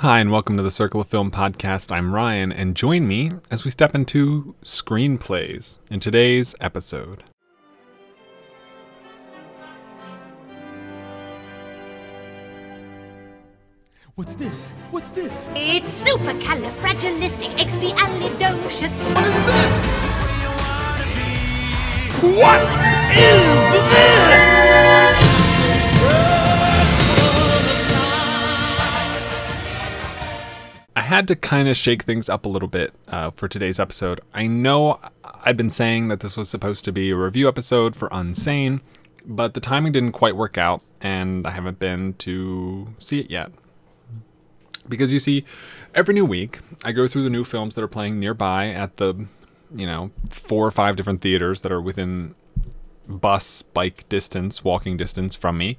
Hi, and welcome to the Circle of Film podcast. I'm Ryan, and join me as we step into screenplays in today's episode. What's this? What's this? It's supercalifragilisticexpialidocious. What is this? What is this? Had to kind of shake things up a little bit uh, for today's episode. I know I've been saying that this was supposed to be a review episode for Unsane, but the timing didn't quite work out, and I haven't been to see it yet. Because you see, every new week, I go through the new films that are playing nearby at the, you know, four or five different theaters that are within bus, bike distance, walking distance from me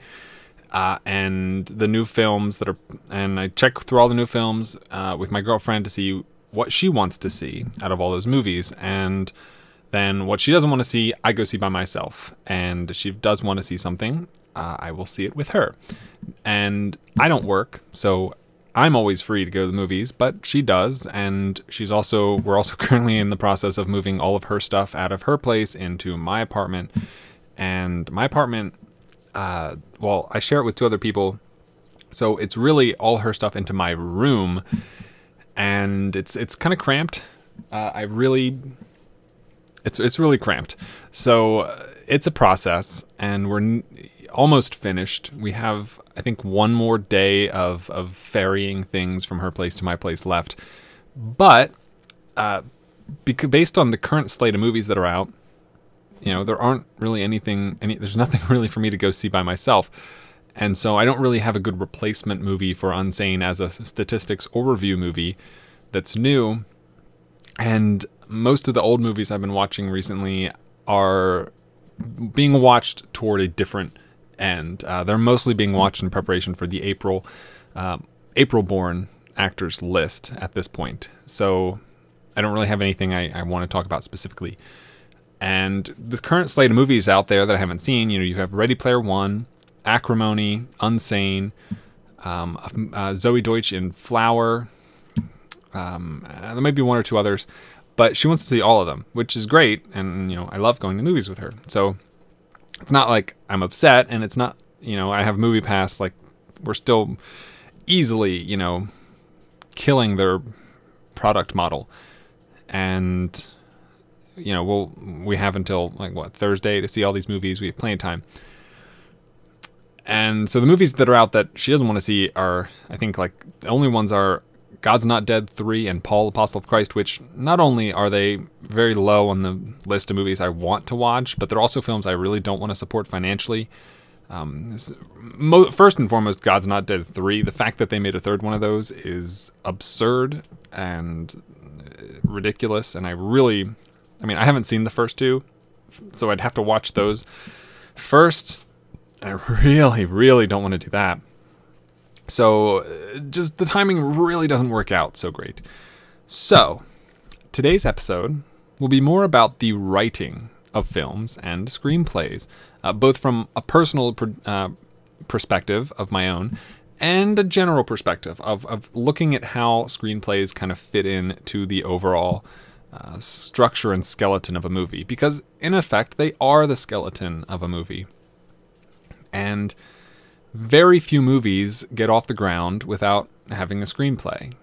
uh, and the new films that are, and I check through all the new films uh, with my girlfriend to see what she wants to see out of all those movies, and then what she doesn't want to see, I go see by myself. And if she does want to see something, uh, I will see it with her. And I don't work, so I'm always free to go to the movies, but she does, and she's also we're also currently in the process of moving all of her stuff out of her place into my apartment. And my apartment uh, well, I share it with two other people. So it's really all her stuff into my room, and it's it's kind of cramped. Uh, I really, it's it's really cramped. So uh, it's a process, and we're n- almost finished. We have, I think, one more day of of ferrying things from her place to my place left, but uh, bec- based on the current slate of movies that are out, you know, there aren't really anything, any, there's nothing really for me to go see by myself. And so I don't really have a good replacement movie for Unsane as a statistics or review movie that's new. And most of the old movies I've been watching recently are being watched toward a different end. Uh, they're mostly being watched in preparation for the April uh, April born actors list at this point. So I don't really have anything I, I want to talk about specifically. And this current slate of movies out there that I haven't seen, you know, you have Ready Player One, Acrimony, Unsane, um, uh, Zoey Deutch in Flower. Um, uh, there might be one or two others, but she wants to see all of them, which is great. And you know, I love going to movies with her. So it's not like I'm upset, and it's not you know I have Movie Pass. Like we're still easily you know killing their product model, and you know, we'll we have until like what Thursday to see all these movies. We have plenty of time. And so the movies that are out that she doesn't want to see are, I think, like the only ones are God's Not Dead 3 and Paul, Apostle of Christ, which not only are they very low on the list of movies I want to watch, but they're also films I really don't want to support financially. Um, mo- first and foremost, God's Not Dead 3. The fact that they made a third one of those is absurd and ridiculous, and I really I mean, I haven't seen the first two, so I'd have to watch those first. I really, really don't want to do that. So, just the timing really doesn't work out so great. So, today's episode will be more about the writing of films and screenplays, uh, both from a personal pr- uh, perspective of my own and a general perspective of, of looking at how screenplays kind of fit in to the overall uh, structure and skeleton of a movie because, in effect, they are the skeleton of a movie. And very few movies get off the ground without having a screenplay.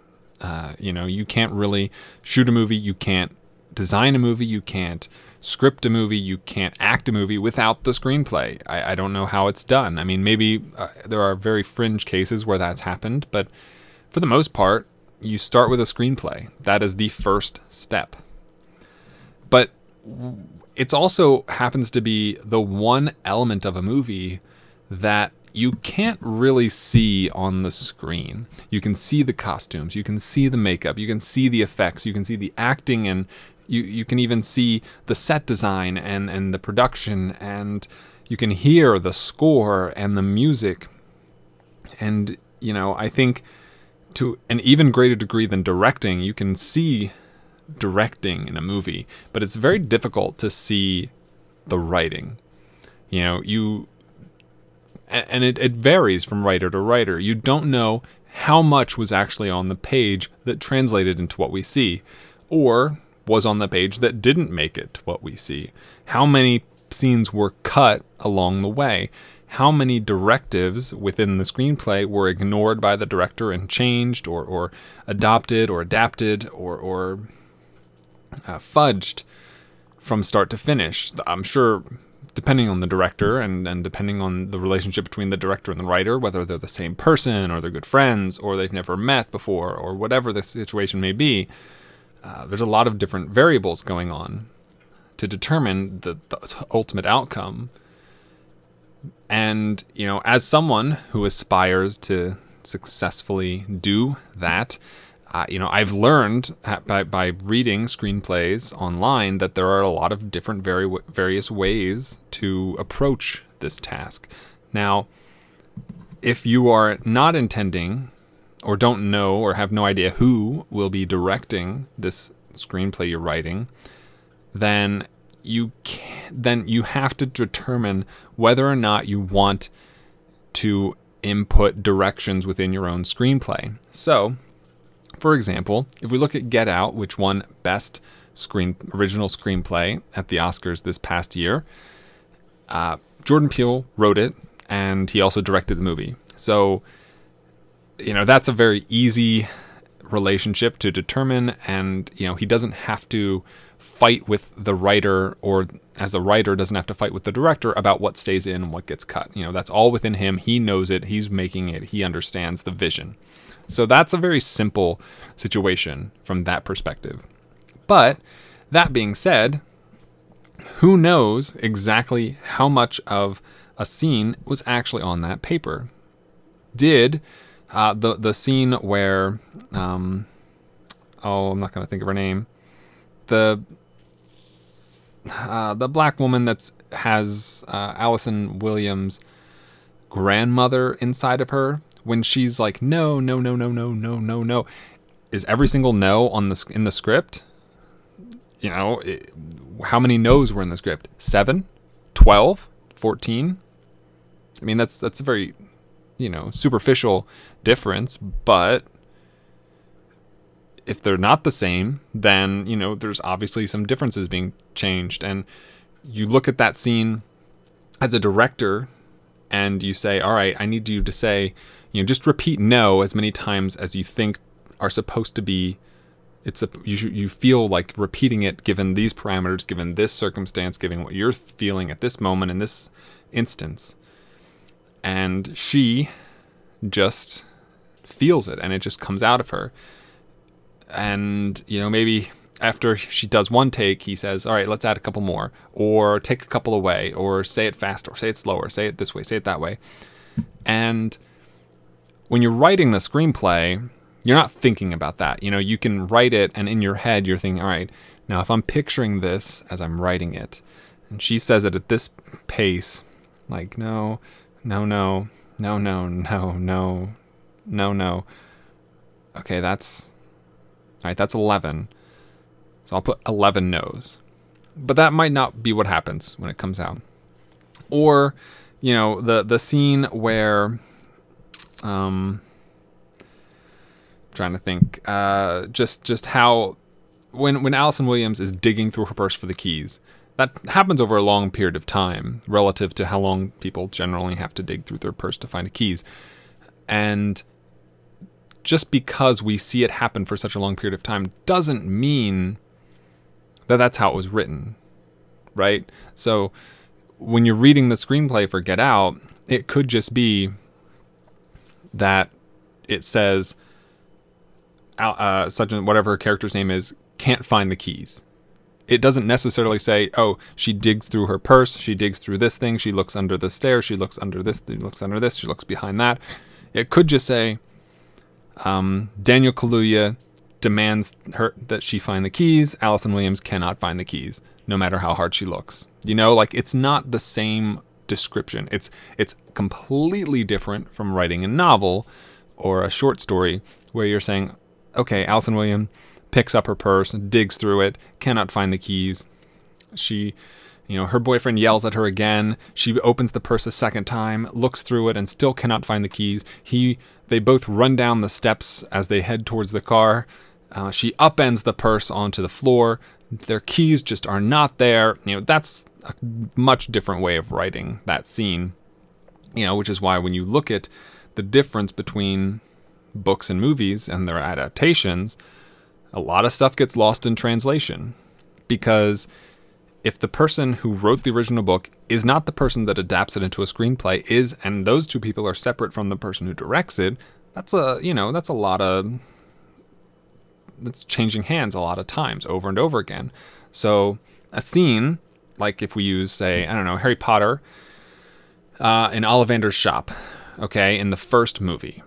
Uh, you know, you can't really shoot a movie, you can't design a movie, you can't script a movie, you can't act a movie without the screenplay. I, I don't know how it's done. I mean, maybe uh, there are very fringe cases where that's happened, but for the most part, you start with a screenplay. That is the first step. But it's also happens to be the one element of a movie that you can't really see on the screen. You can see the costumes, you can see the makeup, you can see the effects, you can see the acting and you, you can even see the set design and, and the production and you can hear the score and the music. And, you know, I think to an even greater degree than directing, you can see directing in a movie, but it's very difficult to see the writing. You know, you and it, it varies from writer to writer. You don't know how much was actually on the page that translated into what we see, or was on the page that didn't make it to what we see. How many scenes were cut along the way? How many directives within the screenplay were ignored by the director and changed, or, or adopted, or adapted, or, or uh, fudged from start to finish? I'm sure depending on the director and, and depending on the relationship between the director and the writer, whether they're the same person or they're good friends or they've never met before or whatever the situation may be, uh, there's a lot of different variables going on to determine the, the ultimate outcome. And, you know, as someone who aspires to successfully do that, uh, you know, I've learned by, by reading screenplays online that there are a lot of different vari- various ways to approach this task. Now, if you are not intending or don't know or have no idea who will be directing this screenplay you're writing, then you can, then you have to determine whether or not you want to input directions within your own screenplay. So, for example, if we look at Get Out, which won Best Screen Original Screenplay at the Oscars this past year, uh, Jordan Peele wrote it, and he also directed the movie. So, you know, that's a very easy relationship to determine, and you know, he doesn't have to fight with the writer, or as a writer, doesn't have to fight with the director about what stays in and what gets cut. You know, that's all within him. He knows it. He's making it. He understands the vision. So that's a very simple situation from that perspective. But that being said, who knows exactly how much of a scene was actually on that paper? Did uh, the the scene where um, oh I'm not going to think of her name the uh, the black woman that's has uh, Allison Williams grandmother inside of her when she's like, no, no, no, no, no, no, no, no, is every single no on the in the script? You know, it, how many no's were in the script? Seven, 12, 14? I mean, that's that's a very, you know, superficial difference, but if they're not the same, then, you know, there's obviously some differences being changed. And you look at that scene as a director and you say, all right, I need you to say, you know, just repeat no as many times as you think are supposed to be. It's a, you you feel like repeating it given these parameters, given this circumstance, given what you're feeling at this moment in this instance. And she just feels it and it just comes out of her. And, you know, maybe after she does one take, he says, All right, let's add a couple more, or take a couple away, or say it faster, say it slower, say it this way, say it that way. And when you're writing the screenplay, you're not thinking about that. You know, you can write it, and in your head, you're thinking, All right, now if I'm picturing this as I'm writing it, and she says it at this pace, like, no, no, no, no, no, no, no, no, no. Okay, that's. All right, that's 11 so I'll put 11 no's. But that might not be what happens when it comes out. Or, you know, the the scene where um trying to think uh just just how when when Allison Williams is digging through her purse for the keys. That happens over a long period of time relative to how long people generally have to dig through their purse to find the keys. And just because we see it happen for such a long period of time doesn't mean that that's how it was written, right? So when you're reading the screenplay for Get Out, it could just be that it says uh, such and whatever character's name is can't find the keys. It doesn't necessarily say, oh, she digs through her purse, she digs through this thing, she looks under the stairs, she looks under this, she looks under this, she looks behind that. It could just say, um, Daniel Kaluuya demands her that she find the keys. Allison Williams cannot find the keys, no matter how hard she looks. You know, like it's not the same description. It's it's completely different from writing a novel or a short story where you're saying, okay, Allison Williams picks up her purse, digs through it, cannot find the keys. She You know, her boyfriend yells at her again. She opens the purse a second time, looks through it, and still cannot find the keys. He, they both run down the steps as they head towards the car. Uh, she upends the purse onto the floor. Their keys just are not there. You know, that's a much different way of writing that scene. You know, which is why when you look at the difference between books and movies and their adaptations, a lot of stuff gets lost in translation because if the person who wrote the original book is not the person that adapts it into a screenplay is and those two people are separate from the person who directs it that's a you know that's a lot of that's changing hands a lot of times over and over again. So a scene like if we use say i don't know harry potter uh, in ollivander's shop okay in the first movie.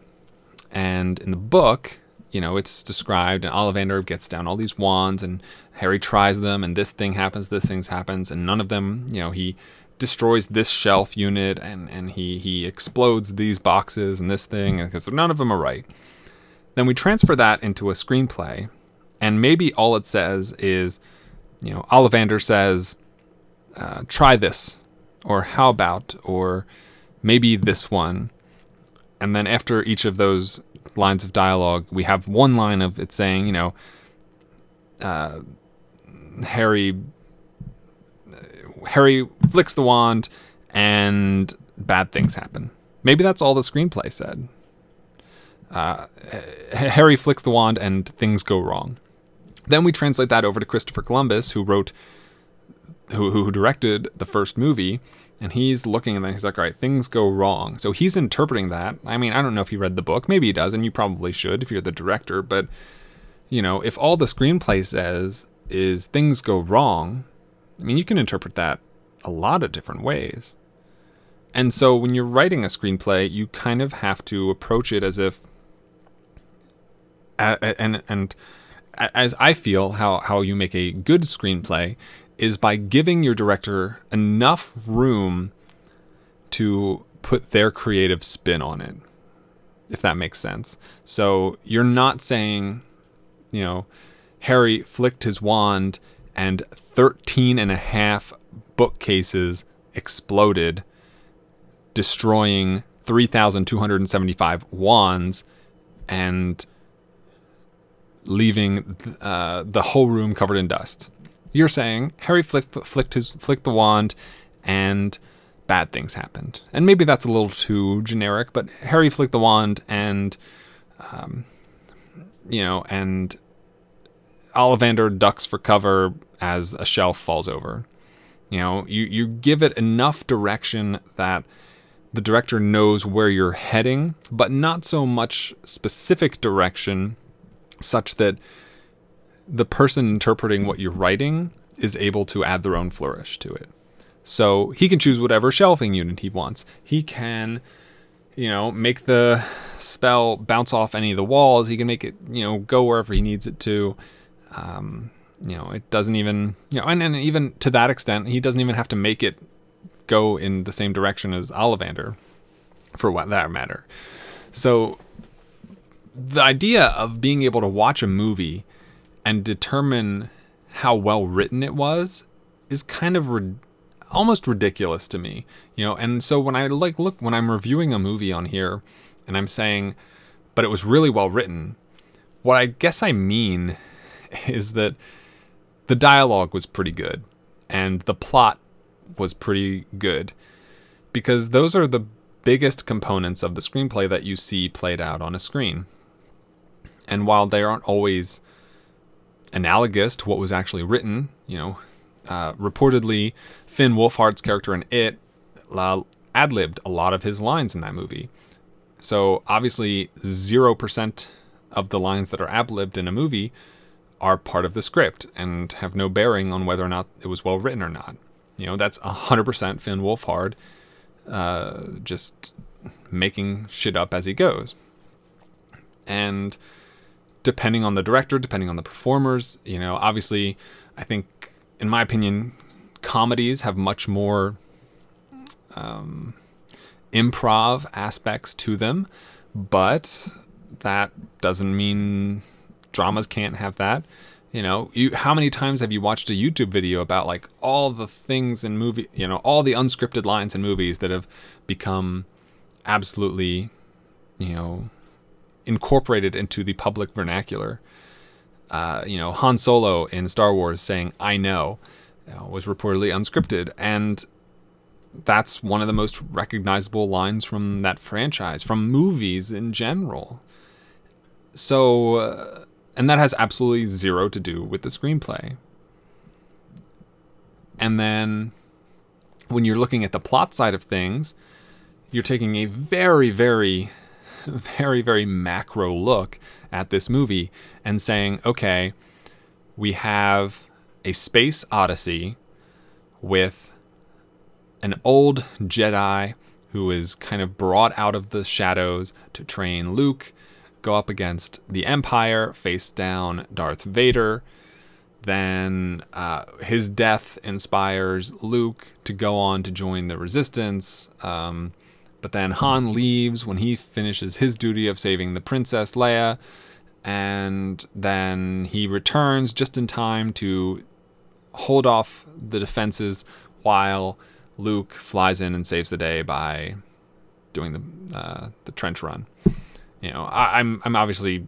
And in the book you know, it's described, and Ollivander gets down all these wands, and Harry tries them, and this thing happens, this thing happens, and none of them, you know, he destroys this shelf unit, and, and he, he explodes these boxes and this thing, because none of them are right. Then we transfer that into a screenplay, and maybe all it says is, you know, Ollivander says, uh, try this, or how about, or maybe this one. And then after each of those lines of dialogue, we have one line of it saying, you know, uh, Harry Harry flicks the wand and bad things happen. Maybe that's all the screenplay said. Uh, Harry flicks the wand and things go wrong. Then we translate that over to Christopher Columbus, who wrote, who who directed the first movie, and he's looking and then he's like, all right, things go wrong. So he's interpreting that. I mean, I don't know if he read the book. Maybe he does, and you probably should if you're the director. But, you know, if all the screenplay says is things go wrong, I mean, you can interpret that a lot of different ways. And so when you're writing a screenplay, you kind of have to approach it as if, and, and, as I feel how, how you make a good screenplay is by giving your director enough room to put their creative spin on it, if that makes sense. So you're not saying, you know, Harry flicked his wand and 13 and a half bookcases exploded, destroying 3,275 wands and leaving uh, the whole room covered in dust. You're saying Harry flicked, flicked his flicked the wand, and bad things happened. And maybe that's a little too generic, but Harry flicked the wand, and um, you know, and Ollivander ducks for cover as a shelf falls over. You know, you you give it enough direction that the director knows where you're heading, but not so much specific direction, such that the person interpreting what you're writing is able to add their own flourish to it. So he can choose whatever shelving unit he wants. He can, you know, make the spell bounce off any of the walls. He can make it, you know, go wherever he needs it to. Um, you know, it doesn't even, you know, and, and even to that extent, he doesn't even have to make it go in the same direction as Ollivander, for what that matter. So the idea of being able to watch a movie and determine how well written it was is kind of ri- almost ridiculous to me, you know. And so when I like look when I'm reviewing a movie on here and I'm saying, but it was really well written, what I guess I mean is that the dialogue was pretty good and the plot was pretty good because those are the biggest components of the screenplay that you see played out on a screen. And while they aren't always analogous to what was actually written. You know, uh, reportedly, Finn Wolfhard's character in It uh, ad libbed a lot of his lines in that movie. So obviously, 0% of the lines that are ad libbed in a movie are part of the script and have no bearing on whether or not it was well written or not. You know, that's 100% Finn Wolfhard uh, just making shit up as he goes. And depending on the director, depending on the performers. You know, obviously, I think, in my opinion, comedies have much more um, improv aspects to them, but that doesn't mean dramas can't have that. You know, you how many times have you watched a YouTube video about like all the things in movie, you know, all the unscripted lines in movies that have become absolutely, you know, incorporated into the public vernacular. Uh, you know, Han Solo in Star Wars saying "I know" was reportedly unscripted, and that's one of the most recognizable lines from that franchise, from movies in general. So, uh, and that has absolutely zero to do with the screenplay. And then when you're looking at the plot side of things, you're taking a very, very, very, very macro look at this movie and saying, okay, we have a space odyssey with an old Jedi who is kind of brought out of the shadows to train Luke, go up against the Empire, face down Darth Vader. Then uh, his death inspires Luke to go on to join the Resistance. Um, but then Han leaves when he finishes his duty of saving the Princess Leia. And then he returns just in time to hold off the defenses while Luke flies in and saves the day by doing the uh, the trench run. You know, I, I'm I'm obviously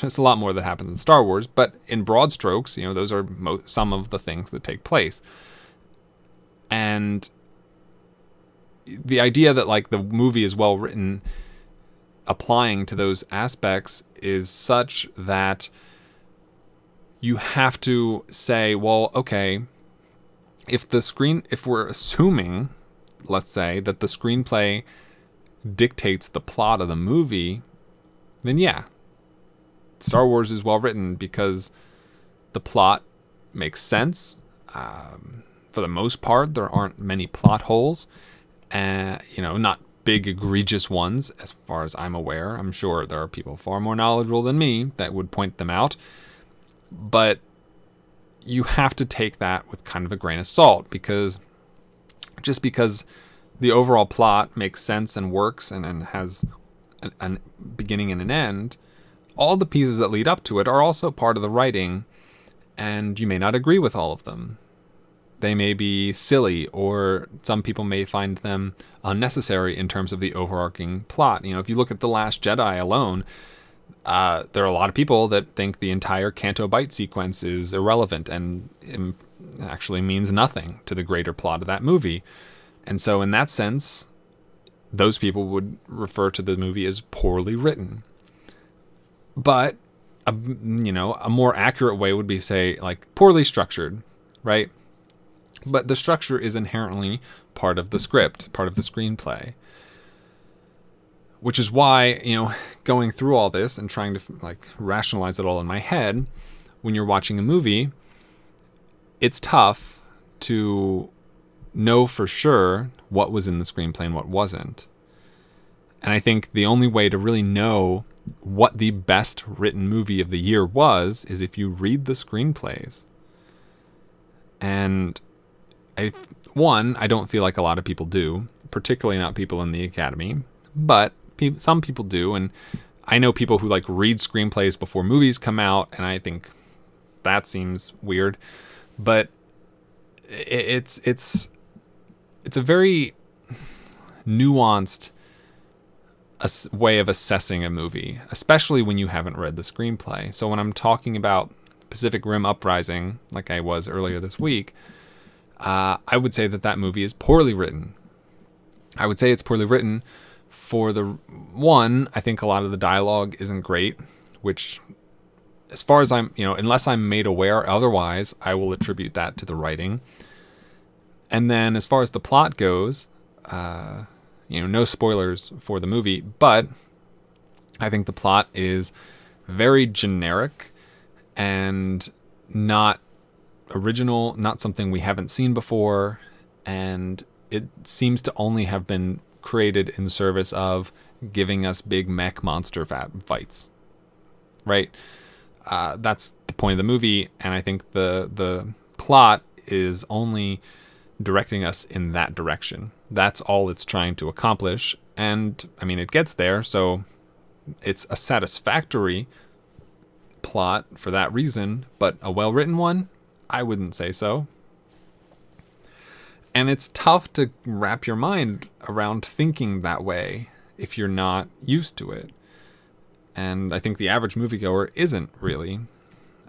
there's a lot more that happens in Star Wars, but in broad strokes, you know, those are mo- some of the things that take place. And the idea that like the movie is well written applying to those aspects is such that you have to say, well, okay, if the screen if we're assuming, let's say, that the screenplay dictates the plot of the movie, then yeah. Star Wars is well written because the plot makes sense. Um, for the most part, there aren't many plot holes. Uh, you know, not big egregious ones as far as I'm aware. I'm sure there are people far more knowledgeable than me that would point them out. But you have to take that with kind of a grain of salt because just because the overall plot makes sense and works and, and has a beginning and an end, all the pieces that lead up to it are also part of the writing, and you may not agree with all of them. They may be silly, or some people may find them unnecessary in terms of the overarching plot. You know, if you look at The Last Jedi alone, uh, there are a lot of people that think the entire Canto Bight sequence is irrelevant and actually means nothing to the greater plot of that movie. And so, in that sense, those people would refer to the movie as poorly written. But, a, you know, a more accurate way would be say, like, poorly structured, right? But the structure is inherently part of the script, part of the screenplay which is why you know going through all this and trying to like rationalize it all in my head when you're watching a movie it's tough to know for sure what was in the screenplay and what wasn't. And i think the only way to really know what the best written movie of the year was is if you read the screenplays. And i one i don't feel like a lot of people do particularly not people in the academy but pe- some people do, and I know people who like read screenplays before movies come out, and I think that seems weird. But it's it's it's a very nuanced way of assessing a movie, especially when you haven't read the screenplay. So when I'm talking about Pacific Rim Uprising, like I was earlier this week, uh, I would say that that movie is poorly written. I would say it's poorly written for the one, I think a lot of the dialogue isn't great, which as far as I'm, you know, unless I'm made aware otherwise, I will attribute that to the writing. And then as far as the plot goes, uh, you know, no spoilers for the movie, but I think the plot is very generic and not original, not something we haven't seen before, and it seems to only have been created in service of giving us big mech monster fights. Right? Uh, that's the point of the movie, and I think the the plot is only directing us in that direction. That's all it's trying to accomplish, and I mean it gets there, so it's a satisfactory plot for that reason, but a well written one, I wouldn't say so. And it's tough to wrap your mind around thinking that way if you're not used to it. And I think the average moviegoer isn't really.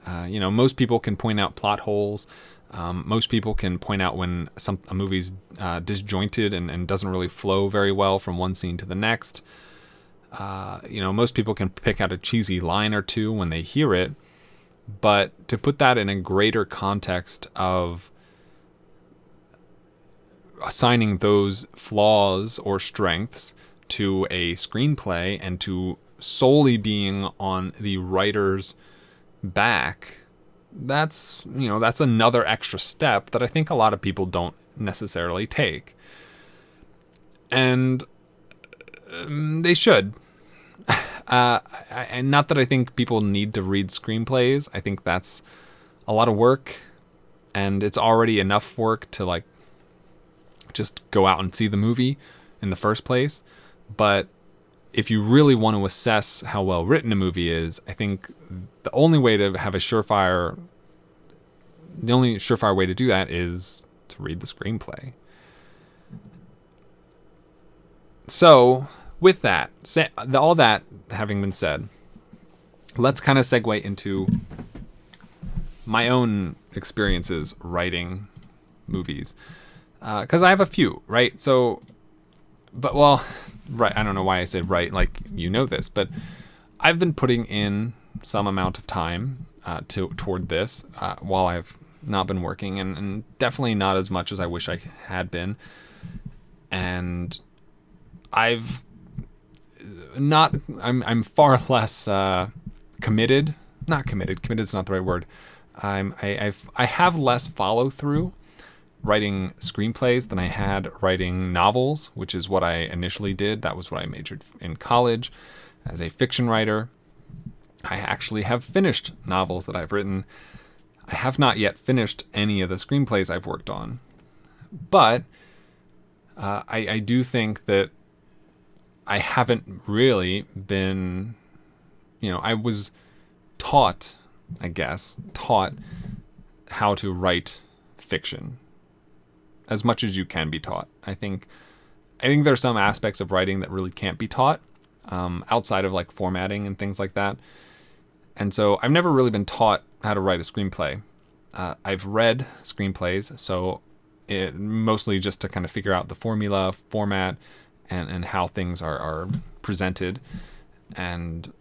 Uh, you know, most people can point out plot holes. Um, most people can point out when some a movie's uh, disjointed and, and doesn't really flow very well from one scene to the next. Uh, you know, most people can pick out a cheesy line or two when they hear it, but to put that in a greater context of assigning those flaws or strengths to a screenplay and to solely being on the writer's back that's you know that's another extra step that i think a lot of people don't necessarily take. And um, they should. Uh, I, and not that i think people need to read screenplays. I think that's a lot of work and it's already enough work to like just go out and see the movie in the first place. But if you really want to assess how well written a movie is, I think the only way to have a surefire the only surefire way to do that is to read the screenplay. So, with that, all that having been said, let's kind of segue into my own experiences writing movies because uh, I have a few, right? So, but well, right. I don't know why I said right. Like you know this, but I've been putting in some amount of time uh, to toward this uh, while I've not been working, and, and definitely not as much as I wish I had been. And I've not. I'm I'm far less uh, committed. Not committed. Committed is not the right word. I'm I I've, I have less follow through writing screenplays than I had writing novels, which is what I initially did. That was what I majored in college as a fiction writer. I actually have finished novels that I've written. I have not yet finished any of the screenplays I've worked on. But uh, I, I do think that I haven't really been, you know, I was taught, I guess, taught how to write fiction as much as you can be taught. I think I think there are some aspects of writing that really can't be taught um, outside of like formatting and things like that. And so I've never really been taught how to write a screenplay. Uh, I've read screenplays, so it, mostly just to kind of figure out the formula, format, and, and how things are, are presented. And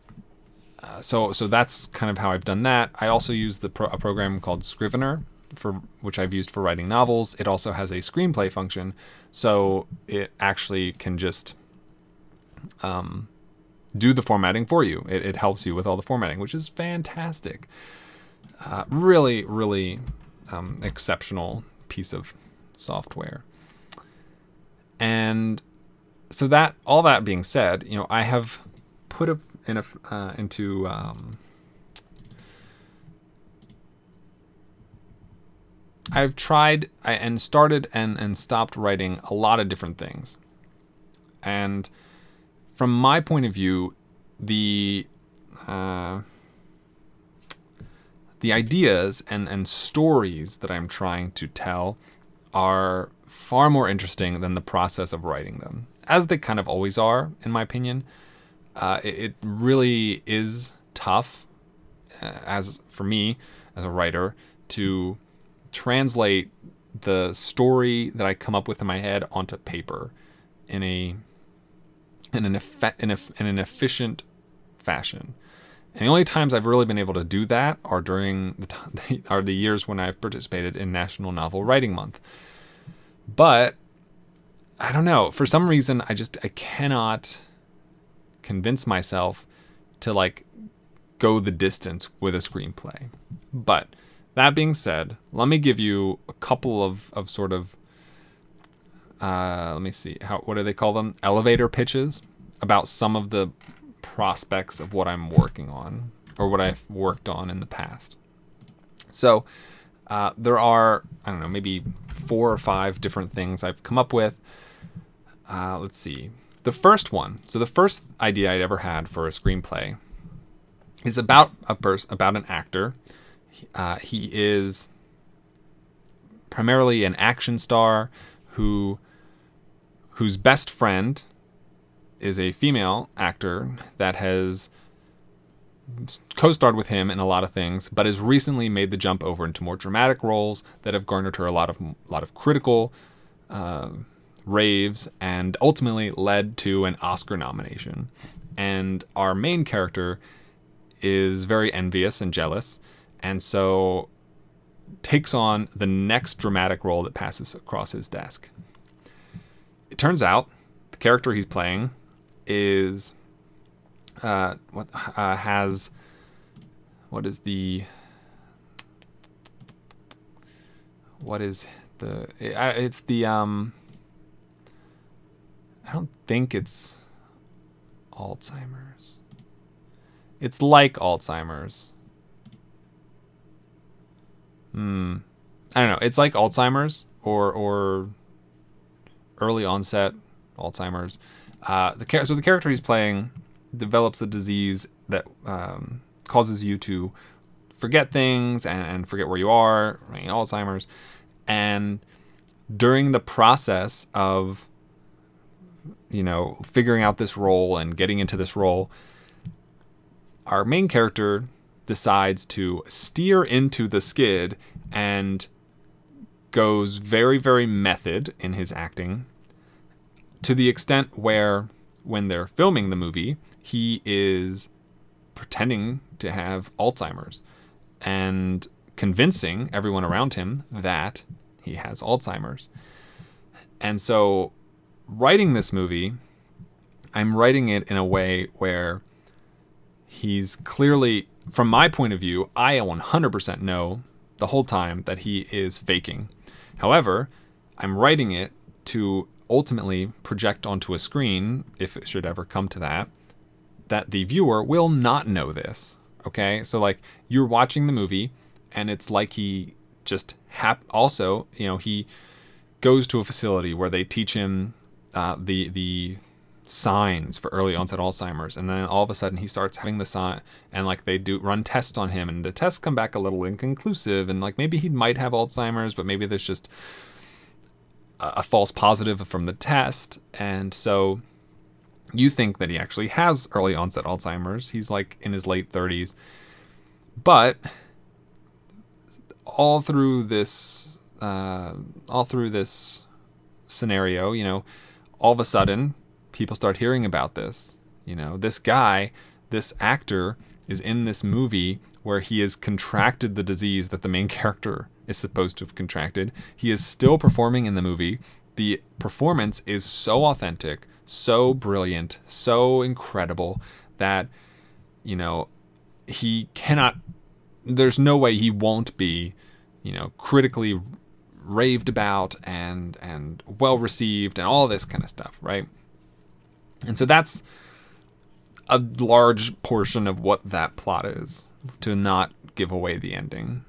uh, so so that's kind of how I've done that. I also use the pro- a program called Scrivener, for which I've used for writing novels. It also has a screenplay function, so it actually can just um, do the formatting for you. It, it, helps you with all the formatting, which is fantastic. Uh, really, really um, exceptional piece of software. And so that all that being said, you know, I have put a, in a, uh, into um, I've tried and started and, and stopped writing a lot of different things. And from my point of view, the uh, the ideas and, and stories that I'm trying to tell are far more interesting than the process of writing them, as they kind of always are, in my opinion. Uh, it, it, really is tough, uh, as for me as a writer, to translate the story that I come up with in my head onto paper in a in an effect in, in an efficient fashion. And the only times I've really been able to do that are during the t- are the years when I've participated in National Novel Writing Month. But I don't know, for some reason I just I cannot convince myself to like go the distance with a screenplay. But that being said, let me give you a couple of, of sort of uh, let me see how what do they call them elevator pitches about some of the prospects of what I'm working on or what I've worked on in the past. So uh, there are I don't know maybe four or five different things I've come up with. Uh, let's see the first one. So the first idea I'd ever had for a screenplay is about a person about an actor. Uh, he is primarily an action star who whose best friend is a female actor that has co-starred with him in a lot of things, but has recently made the jump over into more dramatic roles that have garnered her a lot of lot of critical uh, raves and ultimately led to an Oscar nomination. And our main character is very envious and jealous, and so takes on the next dramatic role that passes across his desk. It turns out the character he's playing is uh, what uh, has what is the what is the it, it's the um I don't think it's Alzheimer's. It's like Alzheimer's. Hmm. I don't know. It's like Alzheimer's or or early onset Alzheimer's. Uh, the so the character he's playing develops a disease that um, causes you to forget things and, and forget where you are, right, Alzheimer's. And during the process of, you know, figuring out this role and getting into this role, our main character decides to steer into the skid and goes very, very method in his acting to the extent where when they're filming the movie, he is pretending to have Alzheimer's and convincing everyone around him that he has Alzheimer's. And so, writing this movie, I'm writing it in a way where he's clearly, from my point of view, I 100% know the whole time that he is faking. However, I'm writing it to ultimately project onto a screen, if it should ever come to that, that the viewer will not know this. Okay, so like you're watching the movie, and it's like he just hap. Also, you know, he goes to a facility where they teach him uh, the the signs for early onset Alzheimer's, and then all of a sudden he starts having the sign, and like they do run tests on him, and the tests come back a little inconclusive, and like maybe he might have Alzheimer's, but maybe there's just a, false positive from the test, and so you think that he actually has early onset Alzheimer's. He's like in his late 30s. But all through this uh, all through this scenario, you know, all of a sudden people start hearing about this. You know, this guy, this actor is in this movie where he has contracted the disease that the main character is supposed to have contracted. He is still performing in the movie. The performance is so authentic, so brilliant, so incredible that, you know, he cannot, there's no way he won't be, you know, critically raved about and and well received and all this kind of stuff, right? And so that's a large portion of what that plot is to not give away the ending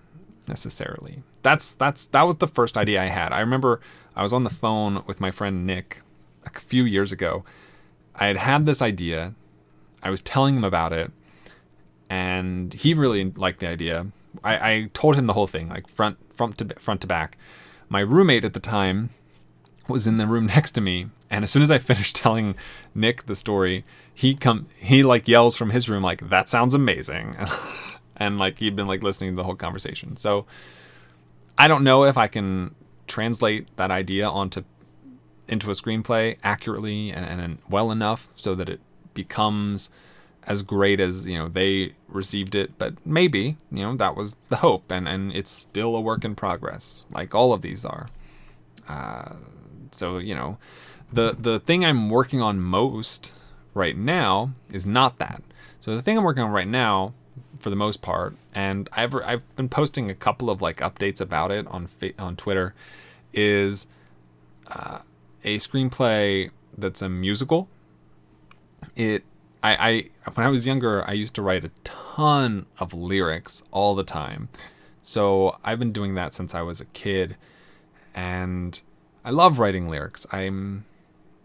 necessarily. That's that's that was the first idea I had. I remember I was on the phone with my friend Nick a few years ago. I had had this idea. I was telling him about it, and he really liked the idea. I, I told him the whole thing, like front front to front to back. My roommate at the time was in the room next to me, and as soon as I finished telling Nick the story, he come he like yells from his room like that sounds amazing, and like he'd been like listening to the whole conversation. So I don't know if I can translate that idea onto into a screenplay accurately and, and well enough so that it becomes as great as you know they received it. But maybe you know that was the hope and and it's still a work in progress like all of these are. Uh, so you know the the thing i'm working on most right now is not that so the thing i'm working on right now for the most part and i've i've been posting a couple of like updates about it on on twitter is uh, a screenplay that's a musical. It I, I when I was younger, I used to write a ton of lyrics all the time. So I've been doing that since I was a kid, and I love writing lyrics. I'm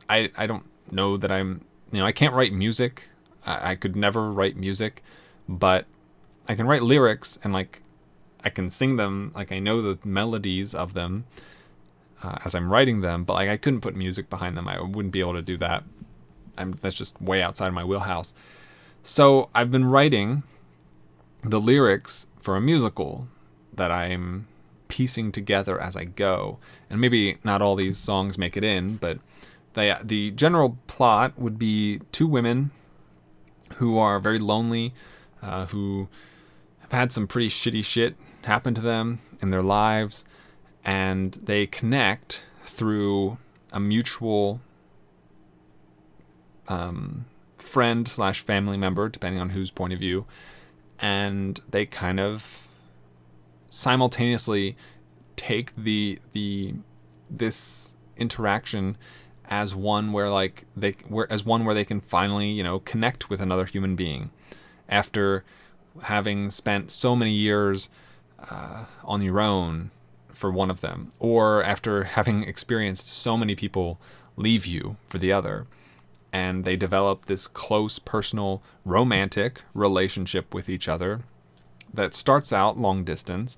I I don't know that I'm you know I can't write music. I, I could never write music, but I can write lyrics and like I can sing them, like I know the melodies of them uh, as I'm writing them, but like I couldn't put music behind them. I wouldn't be able to do that. I'm that's just way outside of my wheelhouse. So I've been writing the lyrics for a musical that I'm piecing together as I go. And maybe not all these songs make it in, but they, the general plot would be two women who are very lonely, uh, who have had some pretty shitty shit happen to them in their lives, and they connect through a mutual um, friend slash family member, depending on whose point of view, and they kind of simultaneously take the the this interaction as one where like they where as one where they can finally you know connect with another human being after having spent so many years uh, on your own for one of them or after having experienced so many people leave you for the other. And they develop this close personal romantic relationship with each other that starts out long distance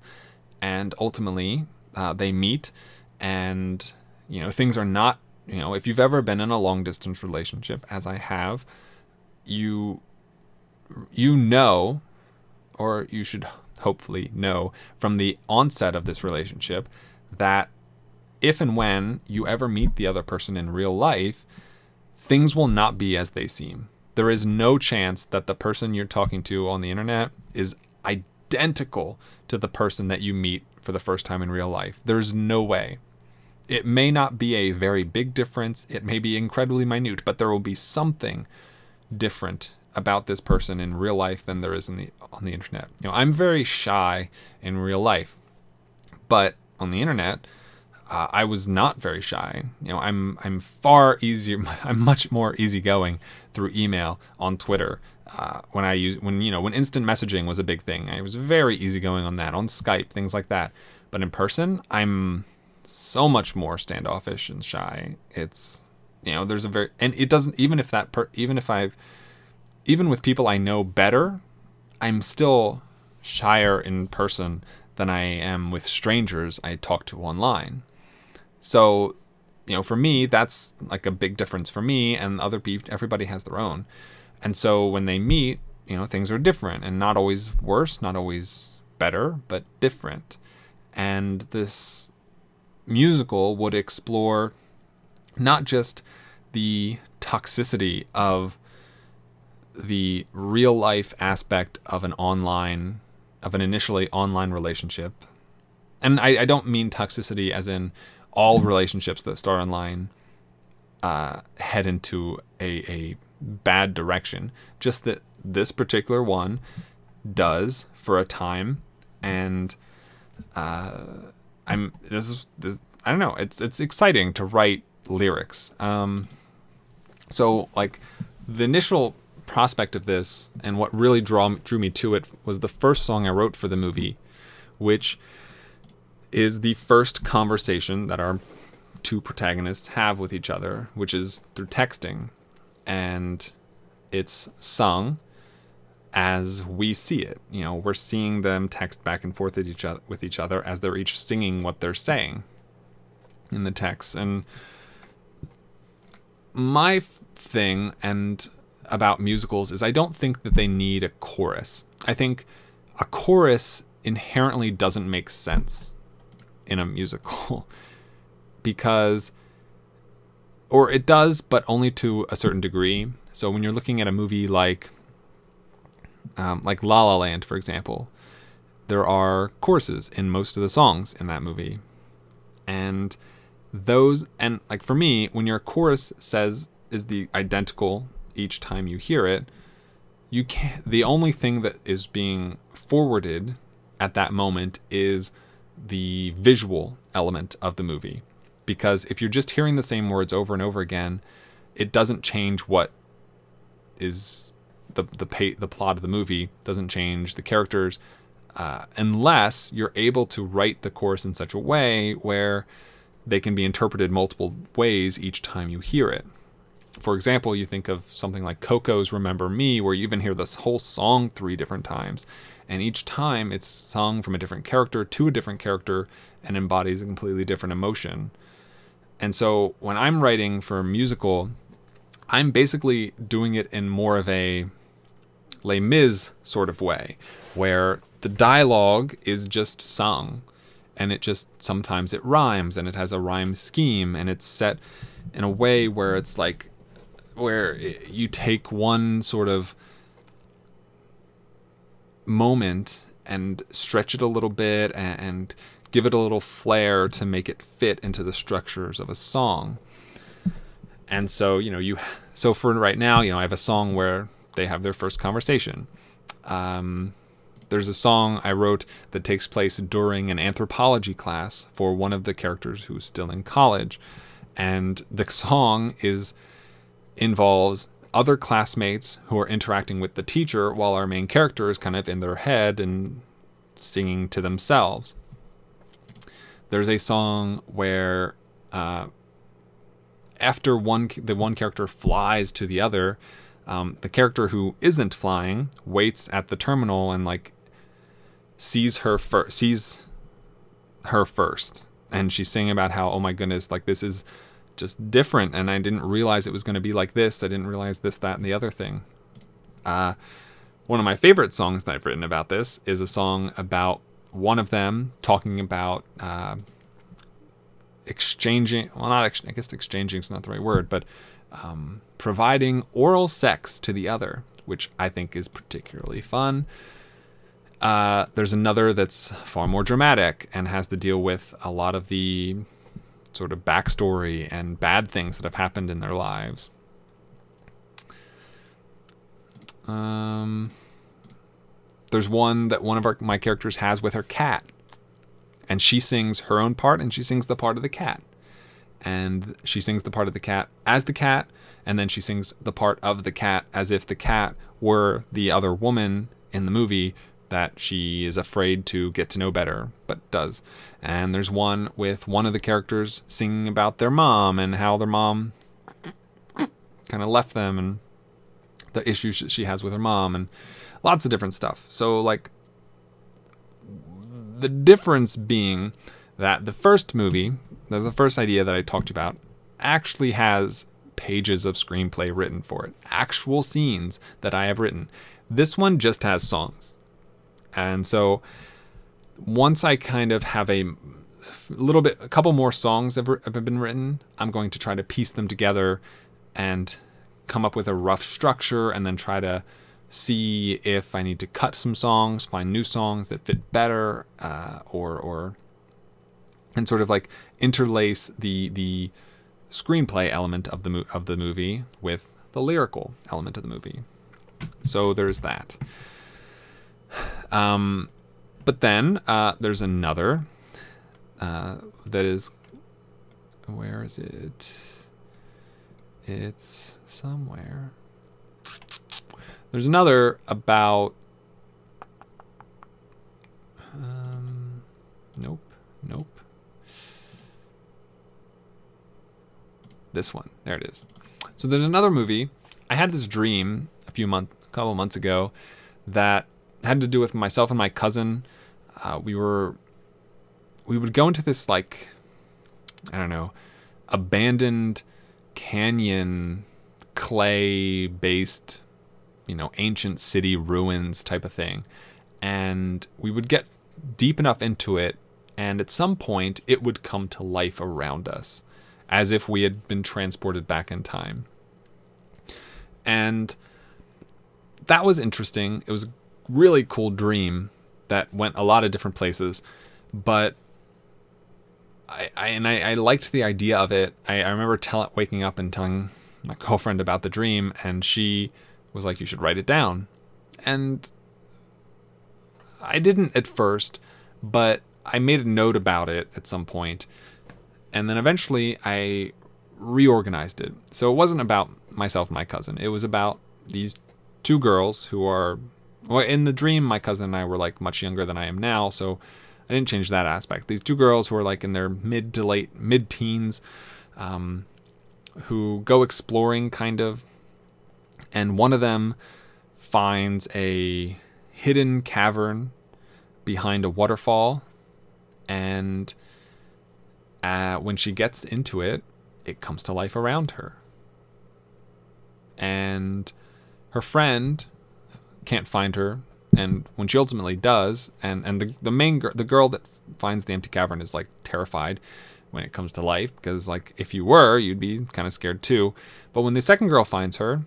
and ultimately uh, they meet and you know things are not you know if you've ever been in a long distance relationship as i have you you know or you should hopefully know from the onset of this relationship that if and when you ever meet the other person in real life things will not be as they seem there is no chance that the person you're talking to on the internet is identical to the person that you meet for the first time in real life. There's no way. It may not be a very big difference, it may be incredibly minute, but there will be something different about this person in real life than there is in the on the internet. You know, I'm very shy in real life, but on the internet, uh, I was not very shy. You know, I'm I'm far easier. I'm much more easygoing through email on Twitter. Uh, when I use when you know when instant messaging was a big thing, I was very easygoing on that on Skype, things like that. But in person, I'm so much more standoffish and shy. It's you know there's a very and it doesn't even if that per, even if I've even with people I know better, I'm still shyer in person than I am with strangers I talk to online. So, you know, for me, that's like a big difference for me, and other people, everybody has their own. And so when they meet, you know, things are different and not always worse, not always better, but different. And this musical would explore not just the toxicity of the real life aspect of an online of an initially online relationship and I, I don't mean toxicity as in all relationships that start online uh, head into a, a bad direction. Just that this particular one does for a time, and uh, I'm this is this I don't know. It's it's exciting to write lyrics. Um, so like the initial prospect of this and what really draw, drew me to it was the first song I wrote for the movie, which is the first conversation that our two protagonists have with each other, which is through texting. And it's sung as we see it. You know, we're seeing them text back and forth with each other, with each other as they're each singing what they're saying in the text. And my thing and about musicals is I don't think that they need a chorus. I think a chorus inherently doesn't make sense in a musical because or it does but only to a certain degree so when you're looking at a movie like um, like La La Land for example there are choruses in most of the songs in that movie and those and like for me when your chorus says is the identical each time you hear it you can't the only thing that is being forwarded at that moment is the visual element of the movie. Because if you're just hearing the same words over and over again, it doesn't change what is the the pay, the plot of the movie doesn't change the characters uh, unless you're able to write the chorus in such a way where they can be interpreted multiple ways each time you hear it. For example, you think of something like Coco's Remember Me, where you even hear this whole song three different times. And each time it's sung from a different character to a different character and embodies a completely different emotion. And so when I'm writing for a musical, I'm basically doing it in more of a Les Mis sort of way, where the dialogue is just sung and it just sometimes it rhymes and it has a rhyme scheme and it's set in a way where it's like where you take one sort of moment and stretch it a little bit and, and give it a little flair to make it fit into the structures of a song. And so, you know, you so for right now, you know, I have a song where they have their first conversation. Um, there's a song I wrote that takes place during an anthropology class for one of the characters who's still in college, and the song is involves other classmates who are interacting with the teacher while our main character is kind of in their head and singing to themselves. There's a song where uh, after one the one character flies to the other, um, the character who isn't flying waits at the terminal and like sees her fir- sees her first, and she's singing about how oh my goodness like this is just different, and I didn't realize it was going to be like this. I didn't realize this, that, and the other thing. Uh, one of my favorite songs that I've written about this is a song about one of them talking about uh, exchanging. Well, not ex- I guess exchanging is not the right word, but um, providing oral sex to the other, which I think is particularly fun. Uh, there's another that's far more dramatic and has to deal with a lot of the sort of backstory and bad things that have happened in their lives. Um, there's one that one of our, my characters has with her cat, and she sings her own part and she sings the part of the cat, and she sings the part of the cat as the cat, and then she sings the part of the cat as if the cat were the other woman in the movie that she is afraid to get to know better, but does. And there's one with one of the characters singing about their mom and how their mom kind of left them and the issues she has with her mom and lots of different stuff. So, like, the difference being that the first movie, the first idea that I talked about, actually has pages of screenplay written for it, actual scenes that I have written. This one just has songs. And so once I kind of have a little bit, a couple more songs have, have been written, I'm going to try to piece them together and come up with a rough structure and then try to see if I need to cut some songs, find new songs that fit better, uh, or or and sort of like interlace the the screenplay element of the mo- of the movie with the lyrical element of the movie. So there's that. Um, but then uh, there's another uh, that is. Where is it? It's somewhere. There's another about. Um, nope. Nope. This one. There it is. So there's another movie. I had this dream a few months, a couple months ago, that had to do with myself and my cousin. Uh, we were, we would go into this like, I don't know, abandoned canyon, clay based, you know, ancient city ruins type of thing, and we would get deep enough into it, and at some point it would come to life around us, as if we had been transported back in time. And that was interesting. It was a really cool dream that went a lot of different places, but I, I and I, I, liked the idea of it. I, I remember tell, waking up and telling my girlfriend about the dream, and she was like, "You should write it down." And I didn't at first, but I made a note about it at some point, and then eventually I reorganized it. So it wasn't about myself and my cousin. It was about these two girls who are well in the dream my cousin and I were like much younger than I am now, so I didn't change that aspect. These two girls who are like in their mid to late mid teens, um, who go exploring, kind of, and one of them finds a hidden cavern behind a waterfall, and uh, when she gets into it, it comes to life around her. And her friend can't find her, and when she ultimately does, and and the the main the girl that finds the empty cavern is like terrified when it comes to life because like if you were, you'd be kind of scared too. But when the second girl finds her,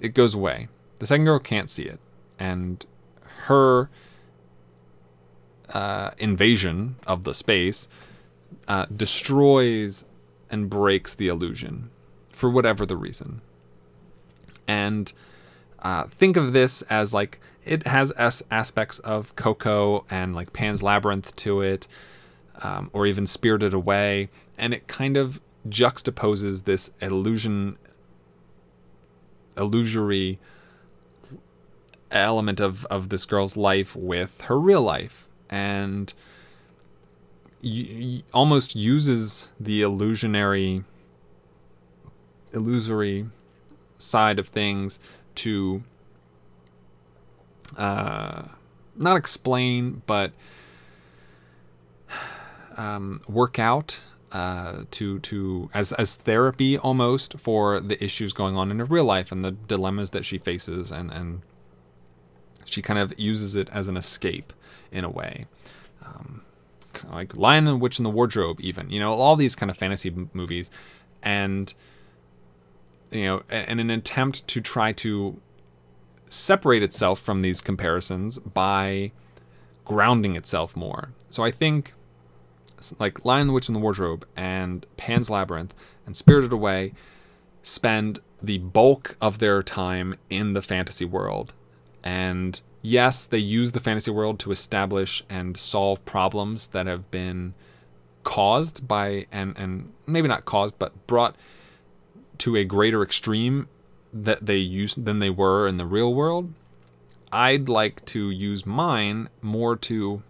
it goes away. The second girl can't see it, and her uh, invasion of the space uh, destroys and breaks the illusion for whatever the reason. And uh, think of this as like it has as aspects of Coco and like Pan's Labyrinth to it, um, or even Spirited Away, and it kind of juxtaposes this illusion, illusory element of of this girl's life with her real life, and y- almost uses the illusionary, illusory side of things to uh, not explain, but um, work out uh, to to as as therapy almost for the issues going on in her real life and the dilemmas that she faces, and and she kind of uses it as an escape in a way. Um, like Lion and Witch in the Wardrobe, even you know all these kind of fantasy m- movies, and you know, in an attempt to try to separate itself from these comparisons by grounding itself more. So I think like Lion, the Witch, and the Wardrobe and Pan's Labyrinth and Spirited Away spend the bulk of their time in the fantasy world. And yes, they use the fantasy world to establish and solve problems that have been caused by and and maybe not caused but brought to a greater extreme that they use than they were in the real world. I'd like to use mine more to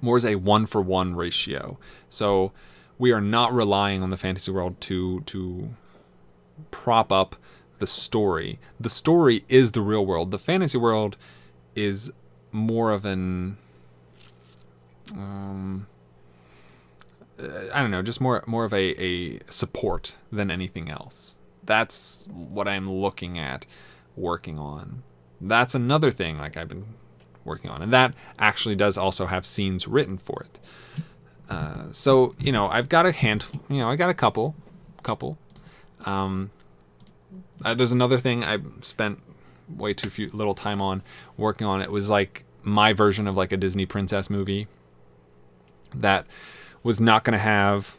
more as a one for one ratio. So we are not relying on the fantasy world to to prop up the story. The story is the real world. The fantasy world is more of an um, I don't know, just more more of a, a support than anything else. That's what I'm looking at working on. That's another thing like I've been working on, and that actually does also have scenes written for it. Uh, so you know, I've got a hand, you know, I got a couple, couple. Um, uh, there's another thing I spent way too few little time on working on. It was like my version of like a Disney princess movie that was not going to have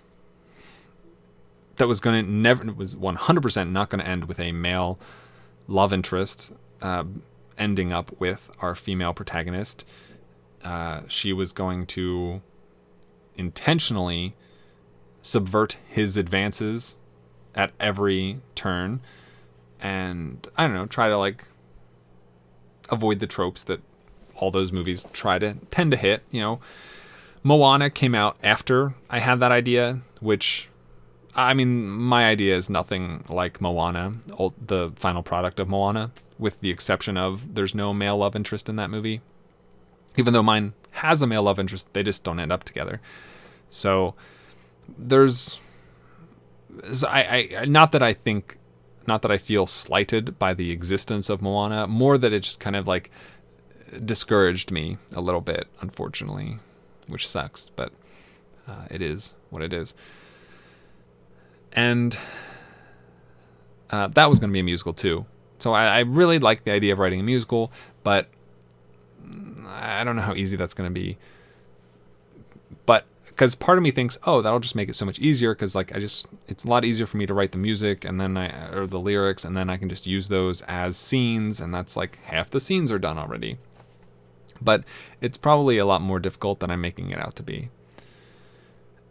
that was going to never was 100% not going to end with a male love interest uh, ending up with our female protagonist uh, she was going to intentionally subvert his advances at every turn and i don't know try to like avoid the tropes that all those movies try to tend to hit you know. Moana came out after I had that idea, which I mean, my idea is nothing like Moana, the final product of Moana, with the exception of there's no male love interest in that movie. Even though mine has a male love interest, they just don't end up together. So there's, so I, I, not that I think, not that I feel slighted by the existence of Moana, more that it just kind of like discouraged me a little bit, unfortunately which sucks, but uh, it is what it is. And uh, that was going to be a musical too. So I, I really like the idea of writing a musical, but I don't know how easy that's going to be. But because part of me thinks, oh, that'll just make it so much easier because like I just it's a lot easier for me to write the music and then I or the lyrics and then I can just use those as scenes and that's like half the scenes are done already but it's probably a lot more difficult than I'm making it out to be.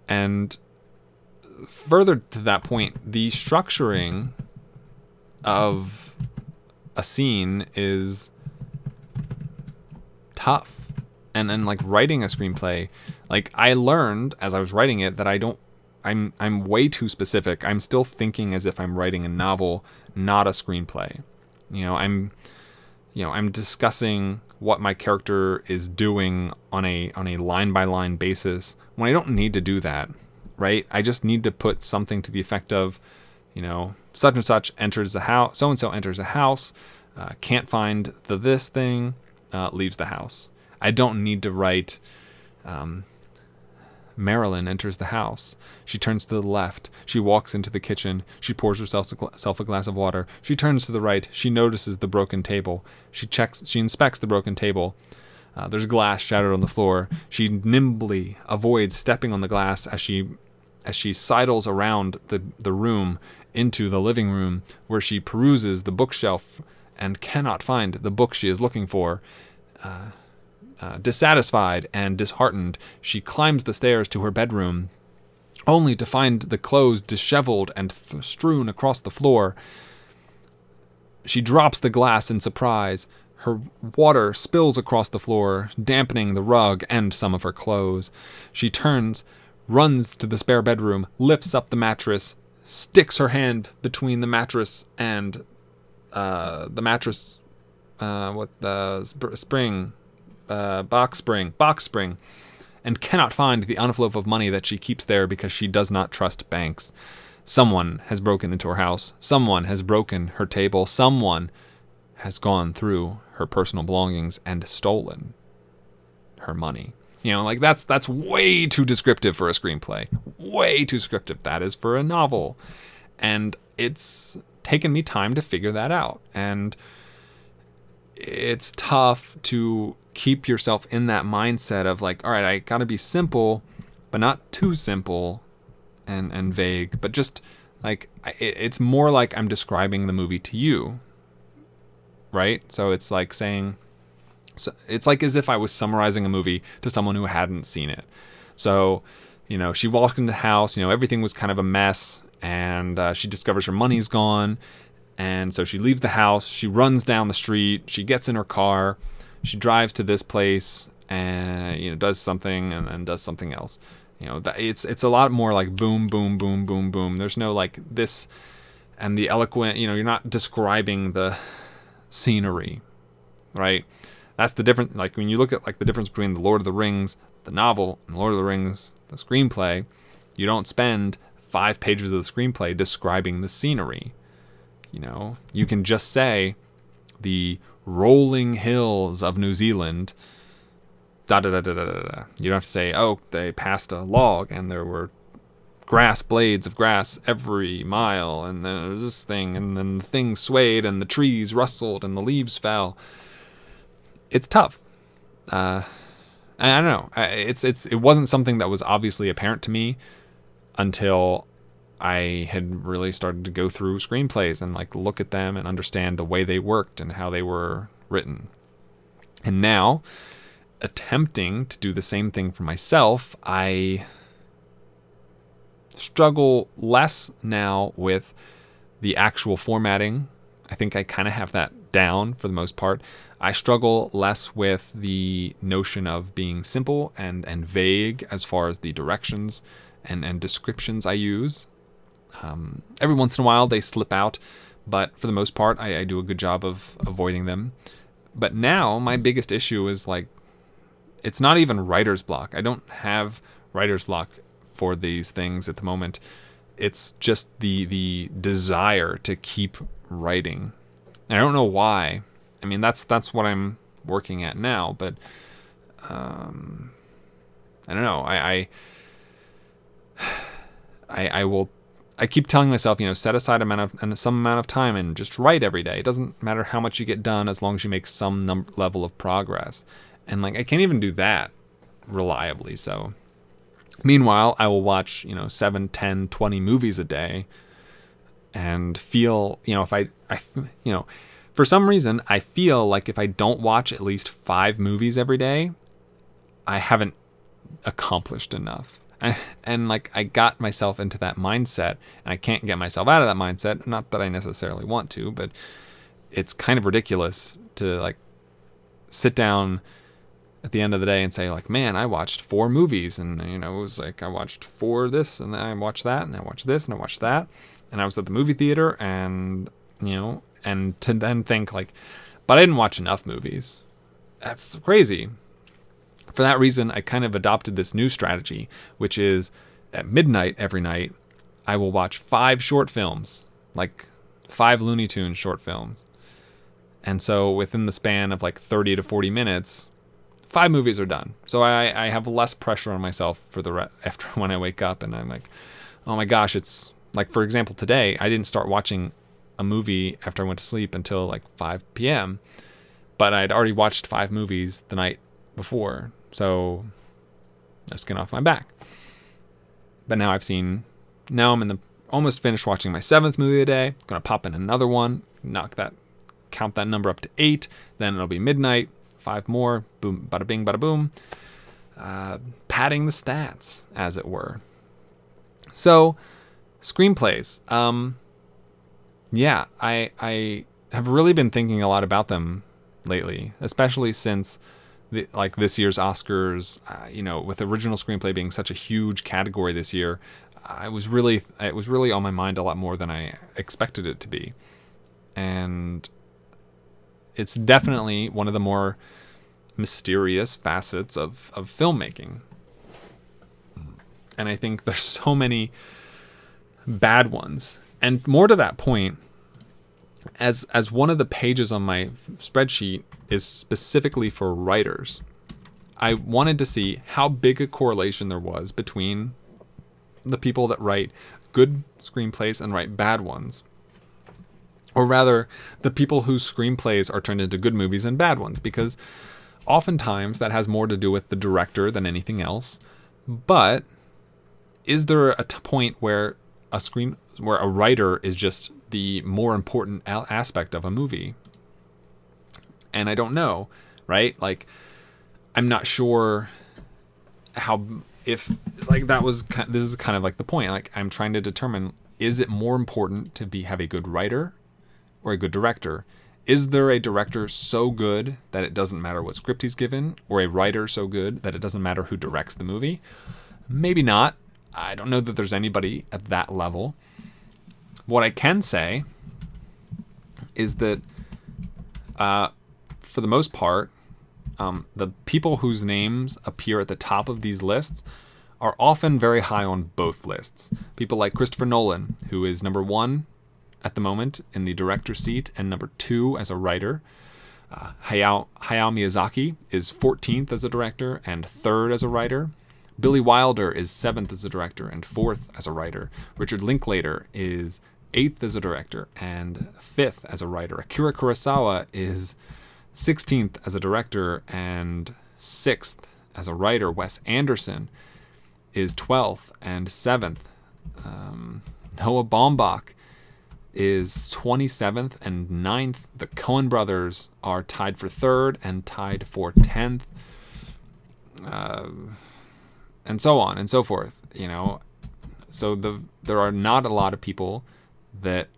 And further to that point, the structuring of a scene is tough. And then like writing a screenplay, like I learned as I was writing it that I don't I'm I'm way too specific. I'm still thinking as if I'm writing a novel, not a screenplay. You know, I'm you know, I'm discussing what my character is doing on a on a line by line basis when I don't need to do that, right? I just need to put something to the effect of, you know, such and such enters the house, so and so enters a house, uh, can't find the this thing, uh, leaves the house. I don't need to write. Um, Marilyn enters the house. She turns to the left. She walks into the kitchen. She pours herself a glass of water. She turns to the right. She notices the broken table. She checks. She inspects the broken table. Uh, there's glass shattered on the floor. She nimbly avoids stepping on the glass as she as she sidles around the, the room into the living room, where she peruses the bookshelf and cannot find the book she is looking for. Uh, uh, dissatisfied and disheartened, she climbs the stairs to her bedroom, only to find the clothes disheveled and th- strewn across the floor. She drops the glass in surprise. Her water spills across the floor, dampening the rug and some of her clothes. She turns, runs to the spare bedroom, lifts up the mattress, sticks her hand between the mattress and uh, the mattress, uh, what the sp- spring, uh, box spring, box spring, and cannot find the envelope of money that she keeps there because she does not trust banks. Someone has broken into her house. Someone has broken her table. Someone has gone through her personal belongings and stolen her money. You know, like that's that's way too descriptive for a screenplay. Way too descriptive. That is for a novel. And it's taken me time to figure that out. And it's tough to keep yourself in that mindset of like, all right, I got to be simple, but not too simple and and vague, but just like it's more like I'm describing the movie to you. Right? So it's like saying so it's like as if I was summarizing a movie to someone who hadn't seen it. So, you know, she walked into the house, you know, everything was kind of a mess and uh, she discovers her money's gone and so she leaves the house, she runs down the street, she gets in her car, she drives to this place and you know does something and then does something else. You know, it's it's a lot more like boom, boom, boom, boom, boom. There's no like this and the eloquent. You know, you're not describing the scenery, right? That's the difference. Like when you look at like the difference between the Lord of the Rings, the novel, and Lord of the Rings, the screenplay. You don't spend five pages of the screenplay describing the scenery. You know, you can just say the rolling hills of New Zealand. Da da da da da da. You don't have to say, oh, they passed a log and there were grass blades of grass every mile, and then there was this thing, and then the thing swayed, and the trees rustled, and the leaves fell. It's tough. Uh, I don't know. It's it's it wasn't something that was obviously apparent to me until I had really started to go through screenplays and like look at them and understand the way they worked and how they were written. And now, attempting to do the same thing for myself, I struggle less now with the actual formatting. I think I kind of have that down for the most part. I struggle less with the notion of being simple and, and vague as far as the directions and, and descriptions I use. Um, every once in a while they slip out, but for the most part, I, I do a good job of avoiding them. But now my biggest issue is like, it's not even writer's block. I don't have writer's block for these things at the moment. It's just the the desire to keep writing. And I don't know why. I mean, that's that's what I'm working at now, but um, I don't know. I, I I, I will I keep telling myself, you know, set aside amount of some amount of time and just write every day. It doesn't matter how much you get done as long as you make some num- level of progress. And like I can't even do that reliably. So meanwhile, I will watch, you know, 7, 10, 20 movies a day and feel, you know, if I I you know, for some reason I feel like if I don't watch at least 5 movies every day, I haven't accomplished enough. And like I got myself into that mindset and I can't get myself out of that mindset not that I necessarily want to but it's kind of ridiculous to like sit down at the end of the day and say like, man, I watched four movies and you know it was like I watched four this and then I watched that and I watched this and I watched that and I was at the movie theater and you know and to then think like, but I didn't watch enough movies. That's crazy. For that reason, I kind of adopted this new strategy, which is at midnight every night, I will watch five short films, like five Looney Tunes short films. And so within the span of like 30 to 40 minutes, five movies are done. So I, I have less pressure on myself for the re- after when I wake up and I'm like, oh my gosh, it's like for example today I didn't start watching a movie after I went to sleep until like 5 p.m. But I'd already watched five movies the night before, so no skin off my back. But now I've seen, now I'm in the almost finished watching my seventh movie a day. Gonna pop in another one, knock that, count that number up to eight. Then it'll be midnight, five more, boom, bada bing, bada boom. Uh, padding the stats, as it were. So, screenplays. Um, yeah, I I have really been thinking a lot about them lately, especially since the, like this year's Oscars. Uh, you know, with original screenplay being such a huge category this year, I was really it was really on my mind a lot more than I expected it to be, and it's definitely one of the more mysterious facets of of filmmaking. And I think there's so many bad ones. And more to that point, as as one of the pages on my spreadsheet is specifically for writers, I wanted to see how big a correlation there was between the people that write good screenplays and write bad ones. Or rather, the people whose screenplays are turned into good movies and bad ones, because oftentimes that has more to do with the director than anything else. But is there a t- point where a screen where a writer is just the more important aspect of a movie? And I don't know, right? Like I'm not sure how if like that was this is kind of like the point. Like I'm trying to determine is it more important to be have a good writer or a good director? Is there a director so good that it doesn't matter what script he's given, or a writer so good that it doesn't matter who directs the movie? Maybe not. I don't know that there's anybody at that level. What I can say is that, uh, for the most part, um, the people whose names appear at the top of these lists are often very high on both lists. People like Christopher Nolan, who is number one at the moment in the director seat and number two as a writer. Uh, Hayao, Hayao Miyazaki is 14th as a director and third as a writer. Billy Wilder is seventh as a director and fourth as a writer. Richard Linklater is eighth as a director and fifth as a writer. Akira Kurosawa is 16th as a director and sixth as a writer. Wes Anderson is 12th and 7th. Um, Noah Baumbach is 27th and 9th. The Coen brothers are tied for third and tied for 10th. Uh, and so on and so forth, you know. So the there are not a lot of people that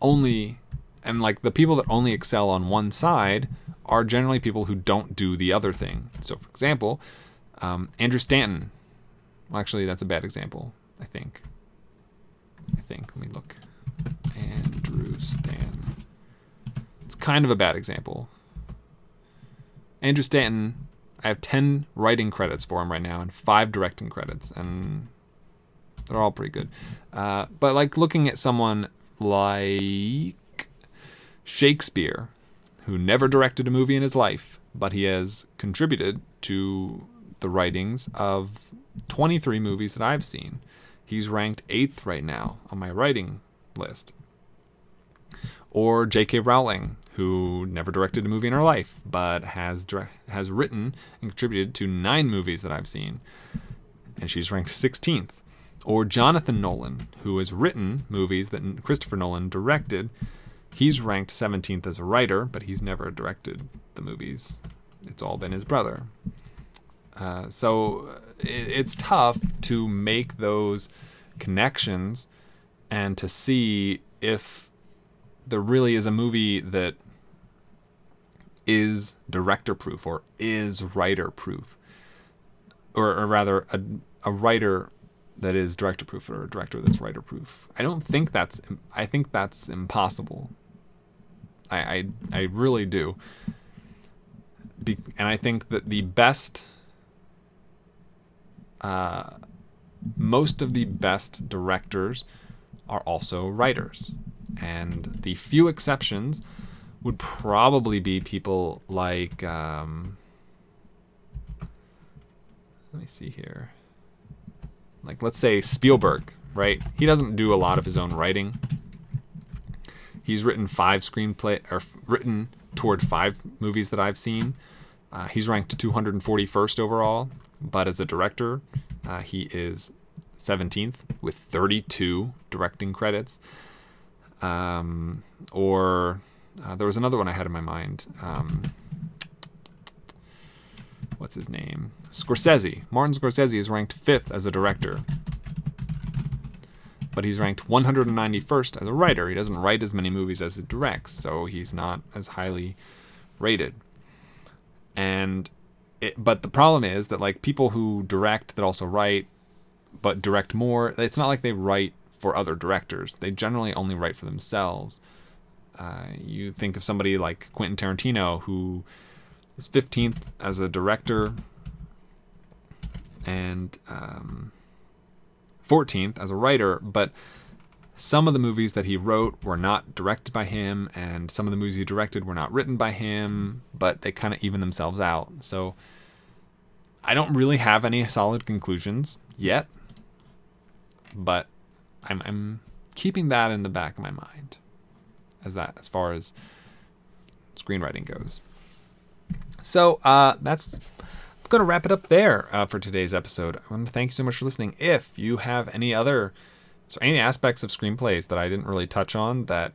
only and like the people that only excel on one side are generally people who don't do the other thing. So for example, um, Andrew Stanton. Well, actually, that's a bad example. I think. I think. Let me look. Andrew Stanton. It's kind of a bad example. Andrew Stanton, I have 10 writing credits for him right now and 5 directing credits, and they're all pretty good. Uh, but like looking at someone like Shakespeare, who never directed a movie in his life, but he has contributed to the writings of 23 movies that I've seen. He's ranked eighth right now on my writing list. Or J.K. Rowling, who never directed a movie in her life, but has dire- has written and contributed to nine movies that I've seen, and she's ranked 16th. Or Jonathan Nolan, who has written movies that Christopher Nolan directed. He's ranked 17th as a writer, but he's never directed the movies. It's all been his brother. Uh, so it, it's tough to make those connections and to see if there really is a movie that is director proof or is writer proof, or, or rather, a, a writer that is director proof or a director that's writer proof. I don't think that's. I think that's impossible. I I, I really do. Be, and I think that the best. Uh, most of the best directors are also writers. And the few exceptions would probably be people like, um, let me see here. Like, let's say Spielberg, right? He doesn't do a lot of his own writing. He's written five screenplay or written toward five movies that I've seen. Uh, he's ranked 241st overall, but as a director, uh, he is 17th with 32 directing credits. Um, or uh, there was another one I had in my mind. Um, what's his name? Scorsese. Martin Scorsese is ranked fifth as a director, but he's ranked 191st as a writer. He doesn't write as many movies as he directs, so he's not as highly rated. And it, but the problem is that like people who direct that also write, but direct more. It's not like they write for other directors. They generally only write for themselves. Uh, you think of somebody like Quentin Tarantino, who is 15th as a director and um, 14th as a writer, but some of the movies that he wrote were not directed by him, and some of the movies he directed were not written by him, but they kind of even themselves out. So I don't really have any solid conclusions yet, but I'm, I'm keeping that in the back of my mind as that as far as screenwriting goes. So uh, that's I'm going to wrap it up there uh, for today's episode. I want to thank you so much for listening. If you have any other so any aspects of screenplays that I didn't really touch on that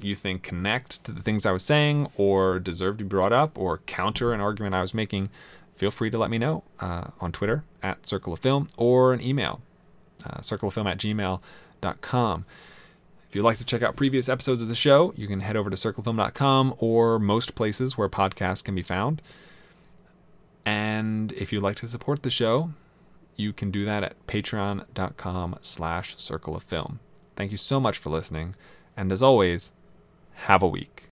you think connect to the things I was saying or deserve to be brought up or counter an argument I was making, feel free to let me know uh, on Twitter at Circle of Film or an email, uh, circleoffilm at gmail.com. If you'd like to check out previous episodes of the show, you can head over to circlefilm.com or most places where podcasts can be found. And if you'd like to support the show, you can do that at patreon.com slash circle of film. Thank you so much for listening, and as always, have a week.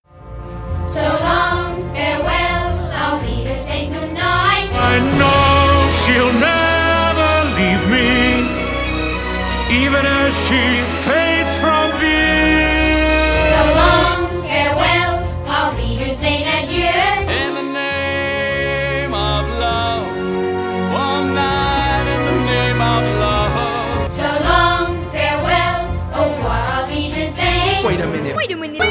So long, farewell, I'll be to say goodnight. I know she'll never leave me, even as she fades farewell, au